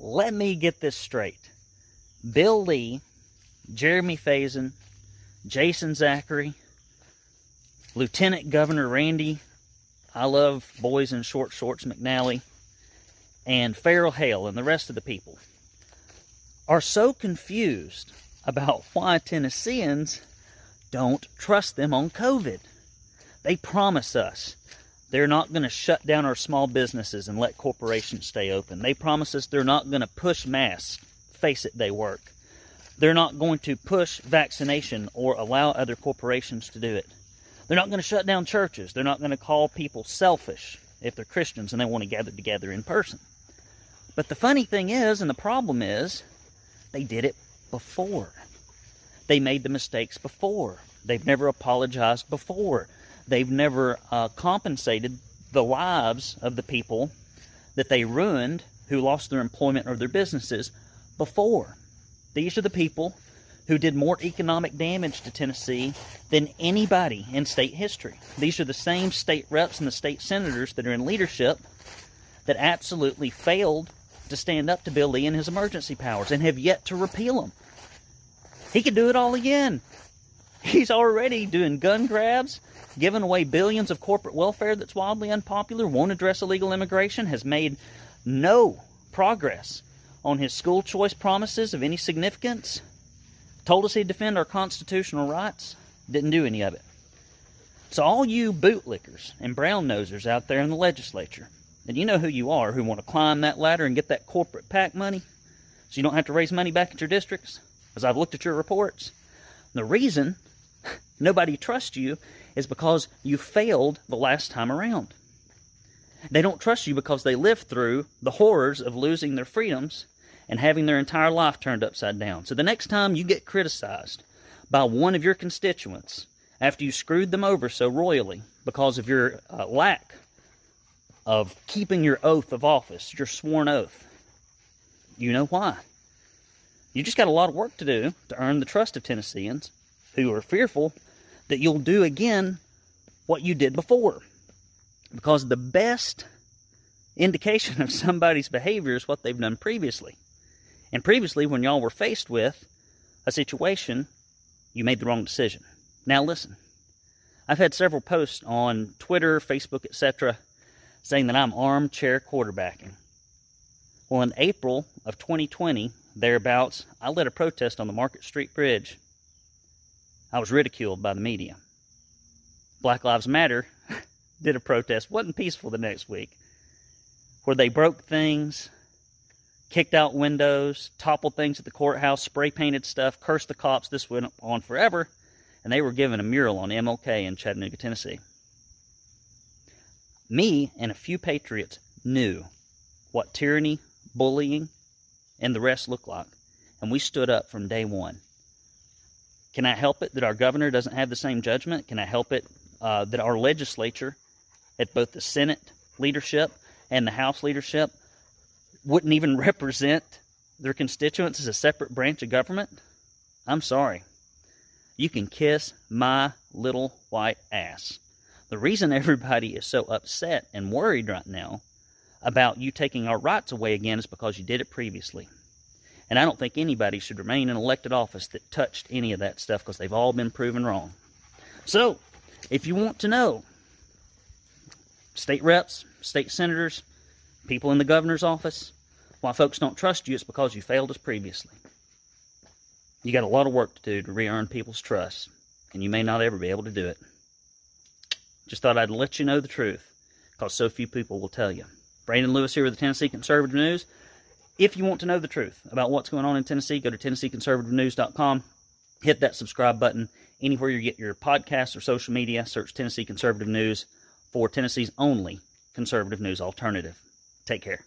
let me get this straight. Bill Lee, Jeremy Faison, Jason Zachary, Lieutenant Governor Randy, I love boys in short shorts McNally, and Ferrell Haile and the rest of the people are so confused about why Tennesseans don't trust them on COVID. They promise us they're not going to shut down our small businesses and let corporations stay open. They promise us they're not going to push masks. Face it, they work. They're not going to push vaccination or allow other corporations to do it. They're not going to shut down churches. They're not going to call people selfish if they're Christians and they want to gather together in person. But the funny thing is, and the problem is, they did it before. They made the mistakes before. They've never apologized before. They've never uh, compensated the lives of the people that they ruined who lost their employment or their businesses before. These are the people who did more economic damage to Tennessee than anybody in state history. These are the same state reps and the state senators that are in leadership that absolutely failed to stand up to Bill Lee and his emergency powers and have yet to repeal them. He could do it all again. He's already doing gun grabs, giving away billions of corporate welfare that's wildly unpopular, won't address illegal immigration, has made no progress on his school choice promises of any significance, told us he'd defend our constitutional rights, didn't do any of it. So, all you bootlickers and brown nosers out there in the legislature, and you know who you are who want to climb that ladder and get that corporate PAC money so you don't have to raise money back at your districts, as I've looked at your reports. The reason nobody trusts you is because you failed the last time around. They don't trust you because they lived through the horrors of losing their freedoms and having their entire life turned upside down. So the next time you get criticized by one of your constituents after you screwed them over so royally because of your uh, lack of keeping your oath of office, your sworn oath, you know why. You just got a lot of work to do to earn the trust of Tennesseans who are fearful that you'll do again what you did before. Because the best indication of somebody's behavior is what they've done previously. And previously, when y'all were faced with a situation, you made the wrong decision. Now, listen, I've had several posts on Twitter, Facebook, etc., saying that I'm armchair quarterbacking. Well, in April of 2020, thereabouts, I led a protest on the Market Street Bridge. I was ridiculed by the media. Black Lives Matter did a protest, wasn't peaceful the next week, where they broke things, kicked out windows, toppled things at the courthouse, spray painted stuff, cursed the cops. This went on forever, and they were given a mural on MLK in Chattanooga, Tennessee. Me and a few patriots knew what tyranny, bullying, and the rest looked like, and we stood up from day one. Can I help it that our governor doesn't have the same judgment? Can I help it uh, that our legislature at both the Senate leadership and the House leadership wouldn't even represent their constituents as a separate branch of government, I'm sorry. You can kiss my little white ass. The reason everybody is so upset and worried right now about you taking our rights away again is because you did it previously. And I don't think anybody should remain in elected office that touched any of that stuff because they've all been proven wrong. So, if you want to know state reps, state senators, people in the governor's office, why folks don't trust you, it's because you failed us previously. You got a lot of work to do to re earn people's trust, and you may not ever be able to do it. Just thought I'd let you know the truth, because so few people will tell you. Brandon Lewis here with the Tennessee Conservative News. If you want to know the truth about what's going on in Tennessee, go to TennesseeConservativeNews.com. Hit that subscribe button anywhere you get your podcasts or social media. Search Tennessee Conservative News for Tennessee's only conservative news alternative. Take care.